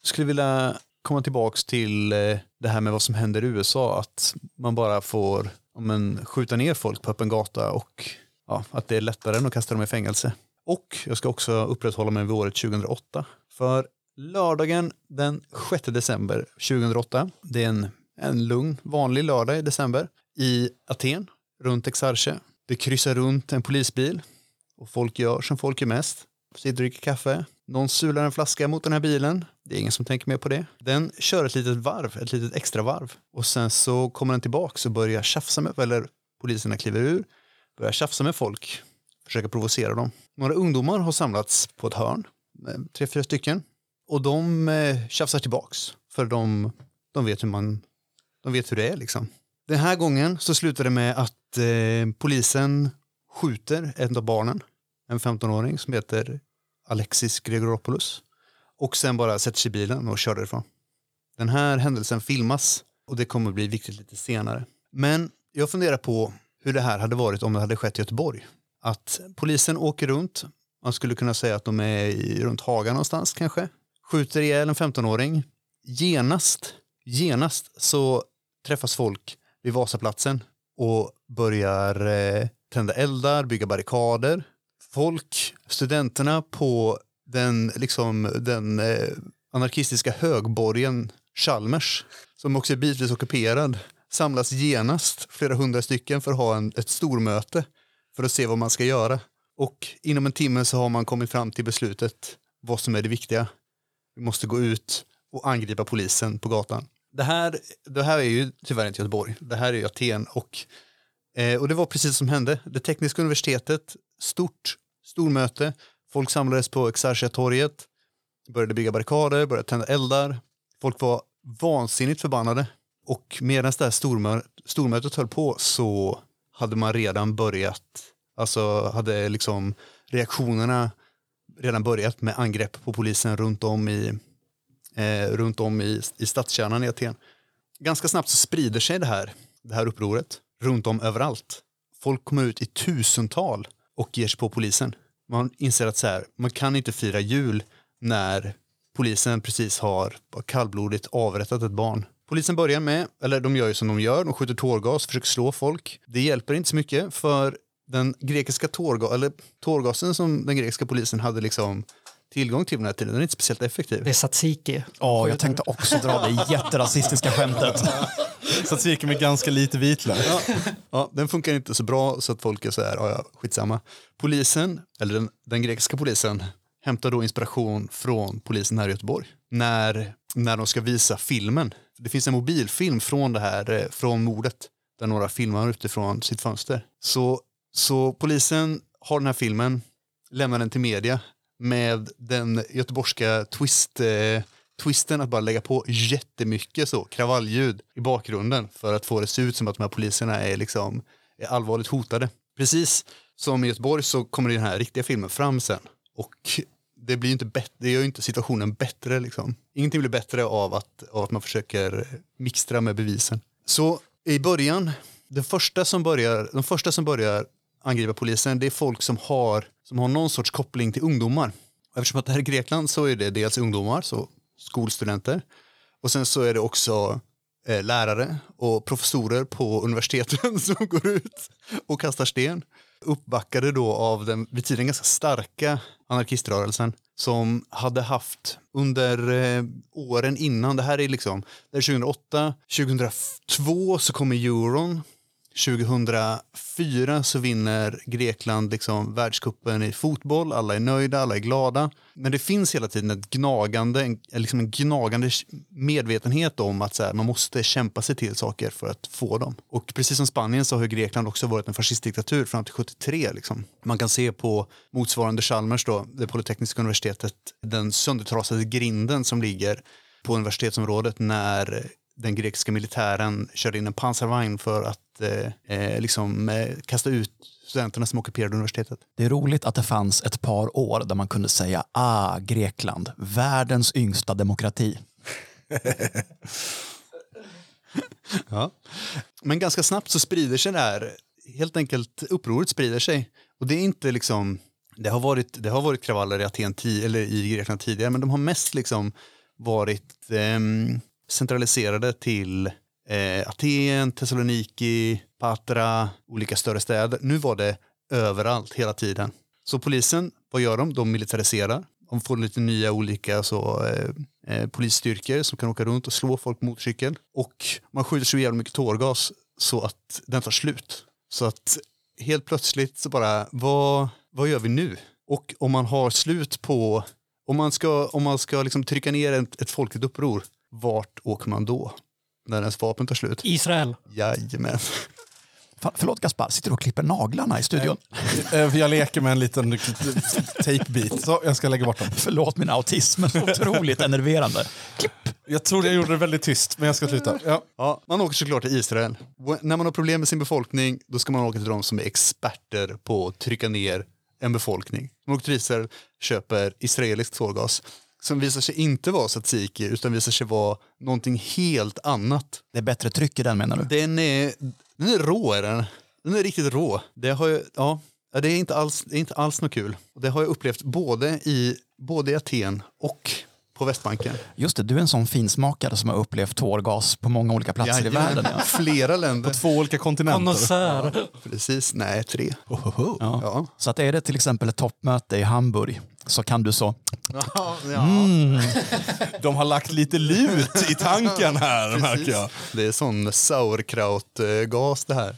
skulle vilja komma tillbaks till eh, det här med vad som händer i USA. Att man bara får men, skjuta ner folk på öppen gata och ja, att det är lättare än att kasta dem i fängelse. Och jag ska också upprätthålla mig vid året 2008. För lördagen den 6 december 2008, det är en, en lugn, vanlig lördag i december, i Aten, runt Exarche. Det kryssar runt en polisbil och folk gör som folk gör mest. Sitter och dricker kaffe. Någon sular en flaska mot den här bilen. Det är ingen som tänker mer på det. Den kör ett litet varv, ett litet extra varv. Och sen så kommer den tillbaka och börjar tjafsa med, eller poliserna kliver ur, börjar tjafsa med folk, försöka provocera dem. Några ungdomar har samlats på ett hörn, eh, tre, fyra stycken. Och de eh, tjafsar tillbaks, för de, de, vet hur man, de vet hur det är liksom. Den här gången så slutar det med att eh, polisen skjuter ett av barnen, en 15-åring som heter Alexis Gregoropoulos och sen bara sätter sig i bilen och kör därifrån. Den här händelsen filmas och det kommer bli viktigt lite senare. Men jag funderar på hur det här hade varit om det hade skett i Göteborg. Att polisen åker runt, man skulle kunna säga att de är i, runt Haga någonstans kanske, skjuter ihjäl en 15-åring. Genast, genast så träffas folk vid Vasaplatsen och börjar eh, tända eldar, bygga barrikader. Folk, studenterna på den, liksom, den eh, anarkistiska högborgen Chalmers, som också är bitvis ockuperad, samlas genast flera hundra stycken för att ha en, ett stormöte för att se vad man ska göra. Och inom en timme så har man kommit fram till beslutet vad som är det viktiga. Vi måste gå ut och angripa polisen på gatan. Det här, det här är ju tyvärr inte Göteborg, det här är ju Aten och, eh, och det var precis som hände. Det tekniska universitetet, stort stormöte, folk samlades på Exarchia-torget, började bygga barrikader, började tända eldar. Folk var vansinnigt förbannade och medan det här stormö stormötet höll på så hade man redan börjat, alltså hade liksom reaktionerna redan börjat med angrepp på polisen runt om i, eh, runt om i, i stadskärnan i Aten. Ganska snabbt så sprider sig det här, det här upproret runt om överallt. Folk kommer ut i tusental och ger sig på polisen. Man inser att så här, man kan inte fira jul när polisen precis har kallblodigt avrättat ett barn. Polisen börjar med, eller de gör ju som de gör, de skjuter tårgas, försöker slå folk. Det hjälper inte så mycket för den grekiska tårga, eller tårgasen som den grekiska polisen hade liksom tillgång till den här tiden, den är inte speciellt effektiv. Det är tzatziki. Ja, jag tänkte också dra det jätterasistiska skämtet. Tzatziki med ganska lite vitlök. Ja, den funkar inte så bra så att folk är så här, ja, ja, skitsamma. Polisen, eller den, den grekiska polisen, hämtar då inspiration från polisen här i Göteborg. När, när de ska visa filmen. Det finns en mobilfilm från det här, eh, från mordet, där några filmar utifrån sitt fönster. Så, så polisen har den här filmen, lämnar den till media med den göteborgska twist, eh, twisten att bara lägga på jättemycket så, kravallljud i bakgrunden för att få det se ut som att de här poliserna är, liksom, är allvarligt hotade. Precis som i Göteborg så kommer den här riktiga filmen fram sen och det blir ju inte bättre, det gör ju inte situationen bättre liksom. Ingenting blir bättre av att, av att man försöker mixtra med bevisen. Så i början, den första som börjar, de första som börjar angripa polisen, det är folk som har, som har någon sorts koppling till ungdomar. Och eftersom att det här är Grekland så är det dels ungdomar, så skolstudenter. Och sen så är det också eh, lärare och professorer på universiteten som går ut och kastar sten. uppbackade då av den vid tiden ganska starka anarkiströrelsen som hade haft under eh, åren innan, det här är liksom, det är 2008, 2002 så kommer euron, 2004 så vinner Grekland liksom världskuppen i fotboll, alla är nöjda, alla är glada. Men det finns hela tiden ett gnagande, en, liksom en gnagande medvetenhet om att så här, man måste kämpa sig till saker för att få dem. Och precis som Spanien så har ju Grekland också varit en fascistdiktatur fram till 73. Liksom. Man kan se på motsvarande Chalmers, då, det polytekniska universitetet, den söndertrasade grinden som ligger på universitetsområdet när den grekiska militären körde in en pansarvagn för att eh, eh, liksom, eh, kasta ut studenterna som ockuperade universitetet. Det är roligt att det fanns ett par år där man kunde säga ah, Grekland, världens yngsta demokrati. Ja. Men ganska snabbt så sprider sig det här, helt enkelt upproret sprider sig. Och det är inte liksom, det har varit, det har varit kravaller i Aten, eller i Grekland tidigare, men de har mest liksom varit ehm, centraliserade till eh, Aten, Thessaloniki, Patra, olika större städer. Nu var det överallt hela tiden. Så polisen, vad gör de? De militariserar. De får lite nya olika så, eh, eh polisstyrkor som kan åka runt och slå folk på motorcykel. Och man skjuter så jävla mycket tårgas så att den tar slut. Så att helt plötsligt så bara, vad, vad gör vi nu? Och om man har slut på, om man ska, om man ska liksom trycka ner ett, ett folkligt uppror, vart åker man då? När ens vapen tar slut? Israel. Jajamän. Förlåt Gaspar, sitter du och klipper naglarna i studion? Eh, Jag leker med en liten tejpbit. Så jag ska lägga bort dem. Förlåt min autism, men otroligt enerverande. Jag tror jag gjorde det väldigt tyst, men jag ska sluta. Ja. Ja, man åker såklart till Israel. När man har problem med sin befolkning, då ska man åka till de som är experter på att trycka ner en befolkning. Man åker till Israel, köper israelisk tårgas som visar sig inte vara tzatziki utan visar sig vara någonting helt annat. Det är bättre tryck i den menar du? Den är, den är rå, är den. Den är riktigt rå. Det, har jag, ja, ja, det, är inte alls, det är inte alls något kul. Det har jag upplevt både i, både i Aten och på Västbanken. Just det, du är en sån finsmakare som har upplevt tårgas på många olika platser i Jajamän. världen. Ja. Flera länder. Två olika kontinenter. Konnässör. Precis, nej, tre. Ja. Ja. Så att är det till exempel ett toppmöte i Hamburg så kan du så, Ja, ja. Mm. De har lagt lite lut i tanken här, märker jag. Det är sån sauerkrautgas det här.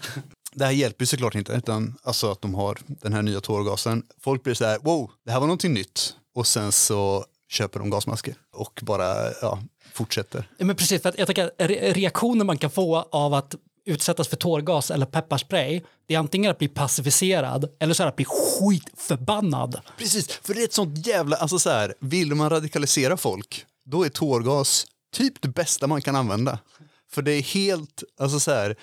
Det här hjälper ju såklart inte, utan alltså att de har den här nya tårgasen. Folk blir så här, wow, det här var någonting nytt. Och sen så köper de gasmasker och bara ja, fortsätter. Men precis, för att jag tänker re- reaktionen man kan få av att utsättas för tårgas eller pepparspray, det är antingen att bli pacificerad eller så är det att bli skitförbannad. Precis, för det är ett sånt jävla, alltså så här, vill man radikalisera folk, då är tårgas typ det bästa man kan använda. För det är helt, alltså så här,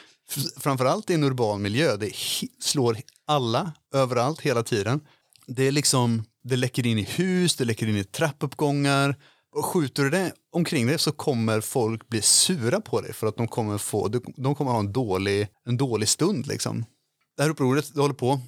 framförallt i en urban miljö, det slår alla, överallt, hela tiden. Det är liksom, det läcker in i hus, det läcker in i trappuppgångar. Och skjuter du det omkring dig så kommer folk bli sura på dig för att de kommer få, de kommer ha en dålig, en dålig stund liksom. Det här upproret, det håller på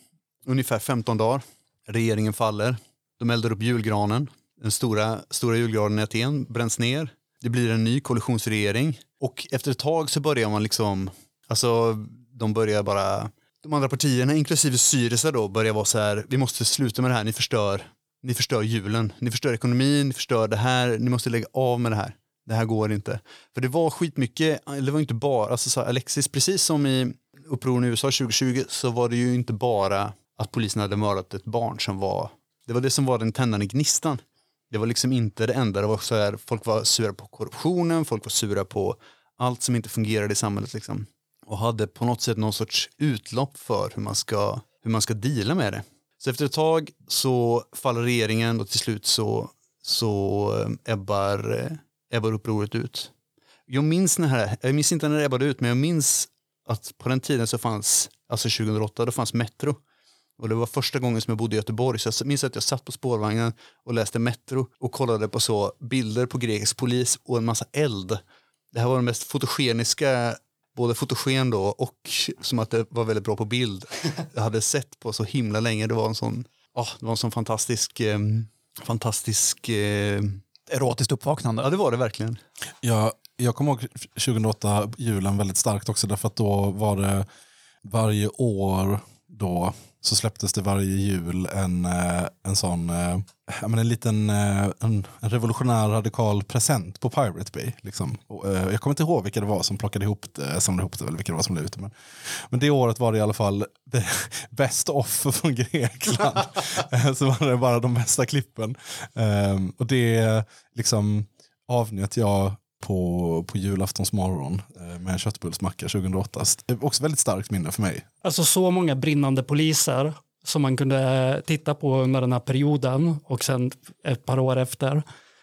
ungefär 15 dagar. Regeringen faller. De eldar upp julgranen. Den stora, stora julgranen i Aten bränns ner. Det blir en ny koalitionsregering. Och efter ett tag så börjar man liksom, alltså de börjar bara, de andra partierna, inklusive Syriza då, börjar vara så här, vi måste sluta med det här, ni förstör, ni förstör julen, ni förstör ekonomin, ni förstör det här, ni måste lägga av med det här. Det här går inte. För det var skitmycket, eller det var inte bara, alltså så här, Alexis, precis som i upproren i USA 2020 så var det ju inte bara att polisen hade mördat ett barn som var, det var det som var den tändande gnistan. Det var liksom inte det enda, det var så här, folk var sura på korruptionen, folk var sura på allt som inte fungerade i samhället liksom. Och hade på något sätt någon sorts utlopp för hur man ska, hur man ska deala med det. Så efter ett tag så faller regeringen och till slut så, så eh, ebbar, eh, ebbar upproret ut. Jag minns, när här, jag minns inte när det ebbade ut, men jag minns att på den tiden så fanns, alltså 2008, då fanns Metro. Och det var första gången som jag bodde i Göteborg, så jag minns att jag satt på spårvagnen och läste Metro och kollade på så bilder på grekisk polis och en massa eld. Det här var den mest fotogeniska, både fotogen då och som att det var väldigt bra på bild, jag hade sett på så himla länge. Det var en sån, oh, det var en sån fantastisk, eh, fantastisk, eh, erotiskt uppvaknande. ja det var det verkligen. Jag, jag kommer ihåg 2008, julen väldigt starkt också, därför att då var det varje år då så släpptes det varje jul en, eh, en sån, eh, ja, men en liten eh, en, en revolutionär radikal present på Pirate Bay. Liksom. Och, jag kommer inte ihåg vilka det var som plockade ihop det, samlade ihop det, eller vilka det var som la ut det. Men, men det året var det i alla fall bäst off från Grekland. Så var det bara de bästa klippen. Ehm, och det liksom avnjöt jag på, på julaftons morgon eh, med en köttbullsmacka 2008. Det Också väldigt starkt minne för mig. Alltså så många brinnande poliser som man kunde eh, titta på under den här perioden och sen ett par år efter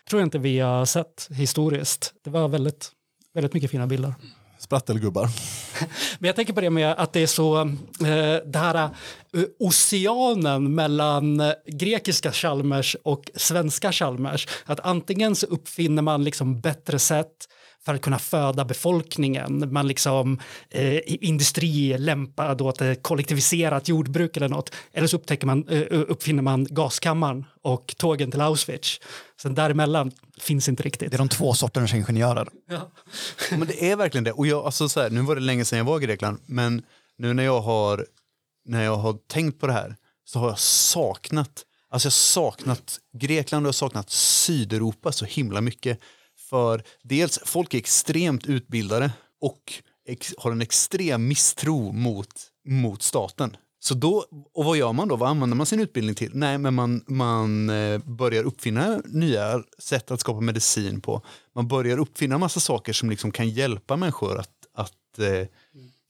tror jag inte vi har sett historiskt. Det var väldigt, väldigt mycket fina bilder. Sprattelgubbar. Men jag tänker på det med att det är så, eh, det här eh, oceanen mellan eh, grekiska Chalmers och svenska Chalmers. Att antingen så uppfinner man liksom bättre sätt för att kunna föda befolkningen. Man liksom eh, industri lämpad åt ett kollektiviserat jordbruk eller något. Eller så upptäcker man, eh, uppfinner man gaskammaren och tågen till Auschwitz. Sen däremellan finns inte riktigt. Det är de två sorternas ingenjörer. Ja. Men det är verkligen det. Och jag, alltså så här, nu var det länge sedan jag var i Grekland, men nu när jag har, när jag har tänkt på det här så har jag saknat, alltså jag har saknat Grekland och jag har saknat Sydeuropa så himla mycket. För dels, folk är extremt utbildade och ex, har en extrem misstro mot, mot staten. Så då, och vad gör man då? Vad använder man sin utbildning till? Nej, men man, man eh, börjar uppfinna nya sätt att skapa medicin på. Man börjar uppfinna massa saker som liksom kan hjälpa människor att, att, eh,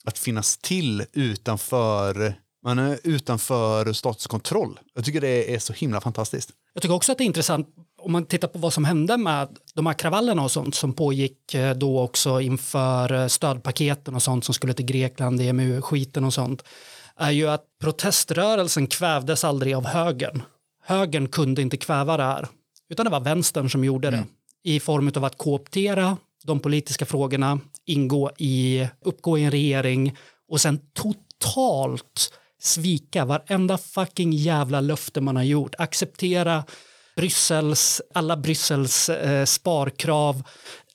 att finnas till utanför, man är utanför statens kontroll. Jag tycker det är så himla fantastiskt. Jag tycker också att det är intressant om man tittar på vad som hände med de här kravallerna och sånt som pågick eh, då också inför eh, stödpaketen och sånt som skulle till Grekland, EMU-skiten och sånt är ju att proteströrelsen kvävdes aldrig av högern. Högern kunde inte kväva det här, utan det var vänstern som gjorde det i form av att kooptera de politiska frågorna, ingå i, uppgå i en regering och sen totalt svika varenda fucking jävla löfte man har gjort, acceptera Bryssels, alla Bryssels eh, sparkrav,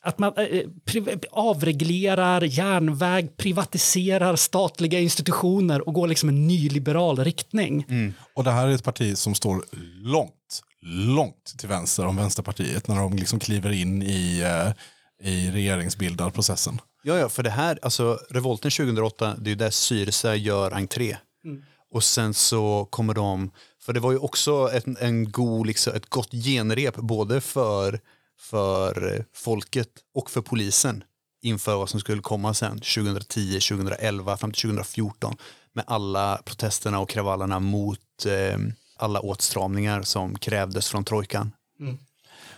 att man eh, priv- avreglerar järnväg, privatiserar statliga institutioner och går liksom en nyliberal riktning. Och det här är ett parti som står långt, långt till vänster om Vänsterpartiet när de liksom kliver in i, eh, i regeringsbildarprocessen. Ja, ja, för det här, alltså revolten 2008, det är ju där Syriza gör entré. Och sen så kommer de, för det var ju också ett, en god, liksom, ett gott genrep både för, för folket och för polisen inför vad som skulle komma sen 2010, 2011, fram till 2014 med alla protesterna och kravallerna mot eh, alla åtstramningar som krävdes från trojkan.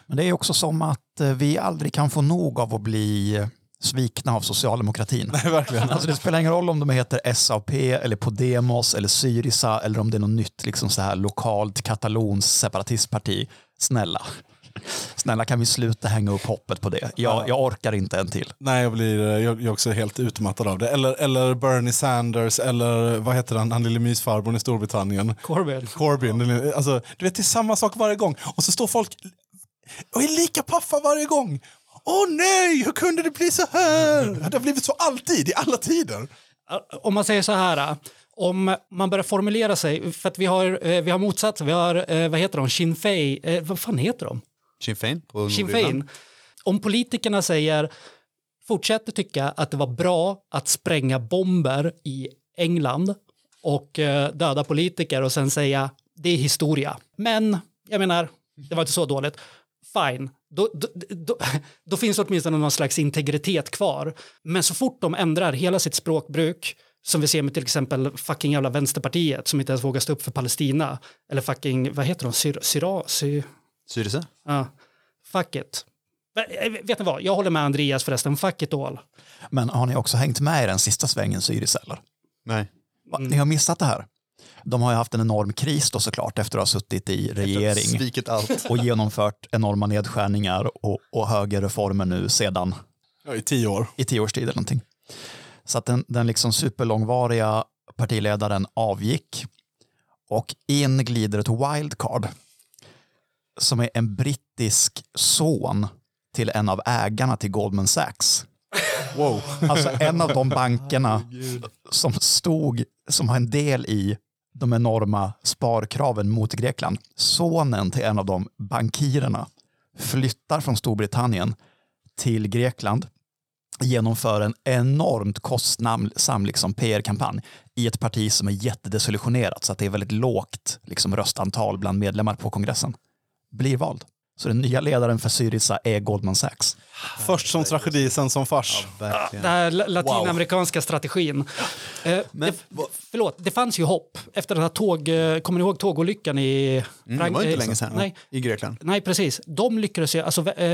Men det är också som att eh, vi aldrig kan få nog av att bli eh, svikna av socialdemokratin. Nej, verkligen. Alltså det spelar ingen roll om de heter SAP eller Podemos eller Syriza eller om det är något nytt liksom så här lokalt katalons separatistparti. Snälla. Snälla kan vi sluta hänga upp hoppet på det. Jag, jag orkar inte en till. Nej, jag, blir, jag, jag är också helt utmattad av det. Eller, eller Bernie Sanders, eller vad heter han, han lille mysfarbrorn i Storbritannien. Corbyn. Corbyn. Alltså, du vet, det är samma sak varje gång. Och så står folk och är lika paffa varje gång. Åh nej, hur kunde det bli så här? Det har blivit så alltid, i alla tider. Om man säger så här, om man börjar formulera sig, för att vi har, eh, vi har motsatsen, vi har, vad heter de, Sinn eh, vad fan heter de? Sinn Féin på Sinn. Féin. Om politikerna säger, fortsätter tycka att det var bra att spränga bomber i England och döda politiker och sen säga, det är historia. Men, jag menar, det var inte så dåligt. Fine, då, då, då, då finns det åtminstone någon slags integritet kvar. Men så fort de ändrar hela sitt språkbruk, som vi ser med till exempel fucking jävla Vänsterpartiet som inte ens vågar stå upp för Palestina, eller fucking, vad heter de, Syra, Syra, Sy, Syriza? ja, fuck it. Eh, Vet ni vad, jag håller med Andreas förresten, fuck it all. Men har ni också hängt med i den sista svängen Syriza eller? Nej. Va? Ni har missat det här. De har ju haft en enorm kris då såklart efter att ha suttit i regering och genomfört enorma nedskärningar och, och högerreformer nu sedan Ja, I tio år. i tio års tid eller någonting. Så att den, den liksom superlångvariga partiledaren avgick och in glider ett wildcard som är en brittisk son till en av ägarna till Goldman Sachs. Wow. Alltså en av de bankerna som stod, som har en del i de enorma sparkraven mot Grekland. Sonen till en av de bankirerna flyttar från Storbritannien till Grekland genomför en enormt kostsam liksom, PR-kampanj i ett parti som är jättedesillusionerat så att det är väldigt lågt liksom, röstantal bland medlemmar på kongressen. Blir vald. Så den nya ledaren för Syriza är Goldman Sachs. Först som tragedi, sen som fars. Verkligen. Den här la- latinamerikanska strategin. Eh, det, förlåt, det fanns ju hopp efter den här tåg... eh, Kommer ni ihåg tågolyckan i... Mm, det var inte eh, länge sedan Nej, i Grekland. Nej, precis. De lyckades ju, alltså, eh,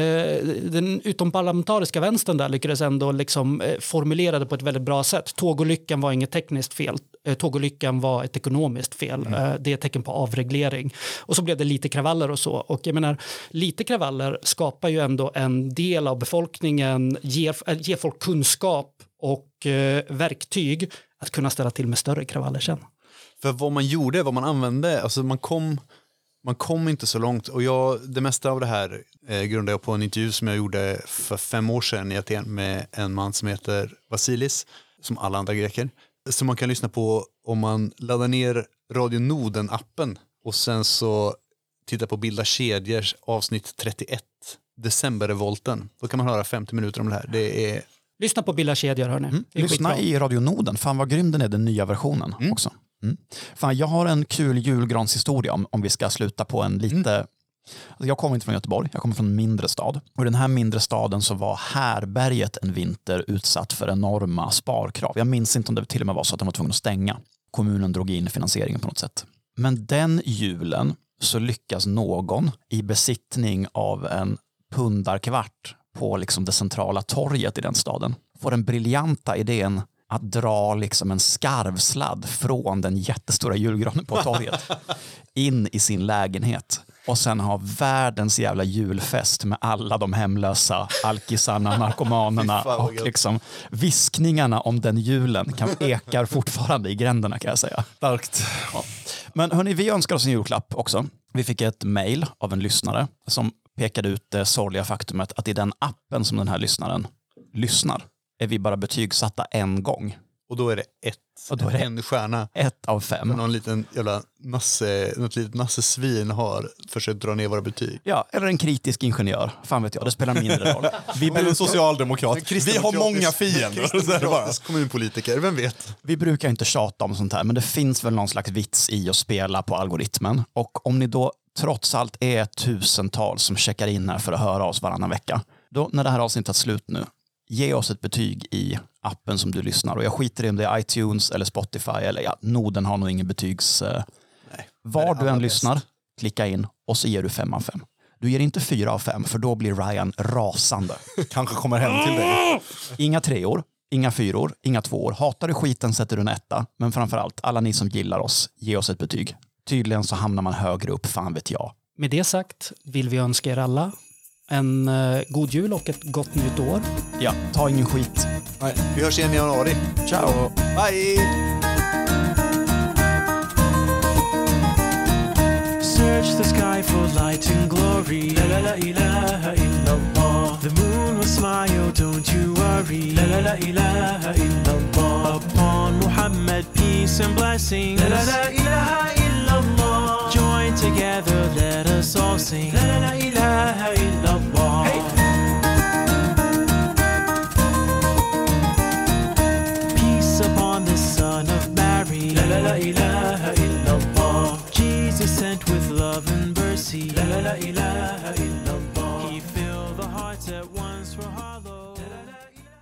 eh, den utomparlamentariska vänstern där lyckades ändå liksom, eh, formulera det på ett väldigt bra sätt. Tågolyckan var inget tekniskt fel, tågolyckan var ett ekonomiskt fel. Eh, det är ett tecken på avreglering. Och så blev det lite kravaller och så. Och jag menar, lite kravaller skapar ju ändå en del av befolkningen, ger, äh, ger folk kunskap och eh, verktyg att kunna ställa till med större kravaller sen. För vad man gjorde, vad man använde, alltså man kom, man kom inte så långt. Och jag, det mesta av det här eh, grundade jag på en intervju som jag gjorde för fem år sedan i Aten med en man som heter Vasilis, som alla andra greker. Som man kan lyssna på om man laddar ner Radio Noden-appen och sen så tittar på Bilda kedjors avsnitt 31, Decemberrevolten. Då kan man höra 50 minuter om det här. Det är Lyssna på Billa kedjor, hörni. Är Lyssna i Radio Noden. Fan vad grym den är, den nya versionen också. Mm. Fan, jag har en kul julgranshistoria om, om vi ska sluta på en lite... Alltså, Jag kommer inte från Göteborg, jag kommer från en mindre stad. Och i den här mindre staden så var Härberget en vinter utsatt för enorma sparkrav. Jag minns inte om det till och med var så att de var tvungna att stänga. Kommunen drog in finansieringen på något sätt. Men den julen så lyckas någon i besittning av en pundarkvart på liksom det centrala torget i den staden. Får den briljanta idén att dra liksom en skarvsladd från den jättestora julgranen på torget in i sin lägenhet och sen ha världens jävla julfest med alla de hemlösa alkisarna, narkomanerna och liksom viskningarna om den julen kan ekar fortfarande i gränderna kan jag säga. Starkt. Ja. Men hörni, vi önskar oss en julklapp också. Vi fick ett mejl av en lyssnare som pekade ut det sorgliga faktumet att i den appen som den här lyssnaren lyssnar är vi bara betygsatta en gång. Och då är det ett, Och då är det- en stjärna. Ett av fem. Någon liten jävla nasse, något litet nassesvin har försökt dra ner våra betyg. Ja, eller en kritisk ingenjör. Fan vet jag, det spelar mindre roll. Vi, Eller en socialdemokrat. Vi har många fiender. Kommunpolitiker, vem vet? vi brukar inte tjata om sånt här, men det finns väl någon slags vits i att spela på algoritmen. Och om ni då trots allt är tusentals som checkar in här för att höra oss varannan vecka, då när det här avsnittet är slut nu, ge oss ett betyg i appen som du lyssnar. Och jag skiter i om det är iTunes eller Spotify eller ja, Noden har nog ingen betygs... eh, var det du än allra lyssnar, klicka in och så ger du fem av fem. Du ger inte fyra av fem, för då blir Ryan rasande. Kanske kommer hem till dig. Inga treor, inga fyror, inga tvåor. Hatar du skiten sätter du en etta. Men framförallt, alla ni som gillar oss, ge oss ett betyg. Tydligen så hamnar man högre upp, fan vet jag. Med det sagt vill vi önska er alla en eh, god jul och ett gott nytt år. Ja, ta ingen skit. Vi hörs igen i januari. Ciao! Bye! Search the sky for light and glory. La la la ilaha illallah. The moon will smile, don't you worry. La la la ilaha illallah. Upon Muhammad, peace and blessings. La la la ilaha illallah. Join together, let us all sing. La la la ilaha illallah. Peace لا لا إله إلا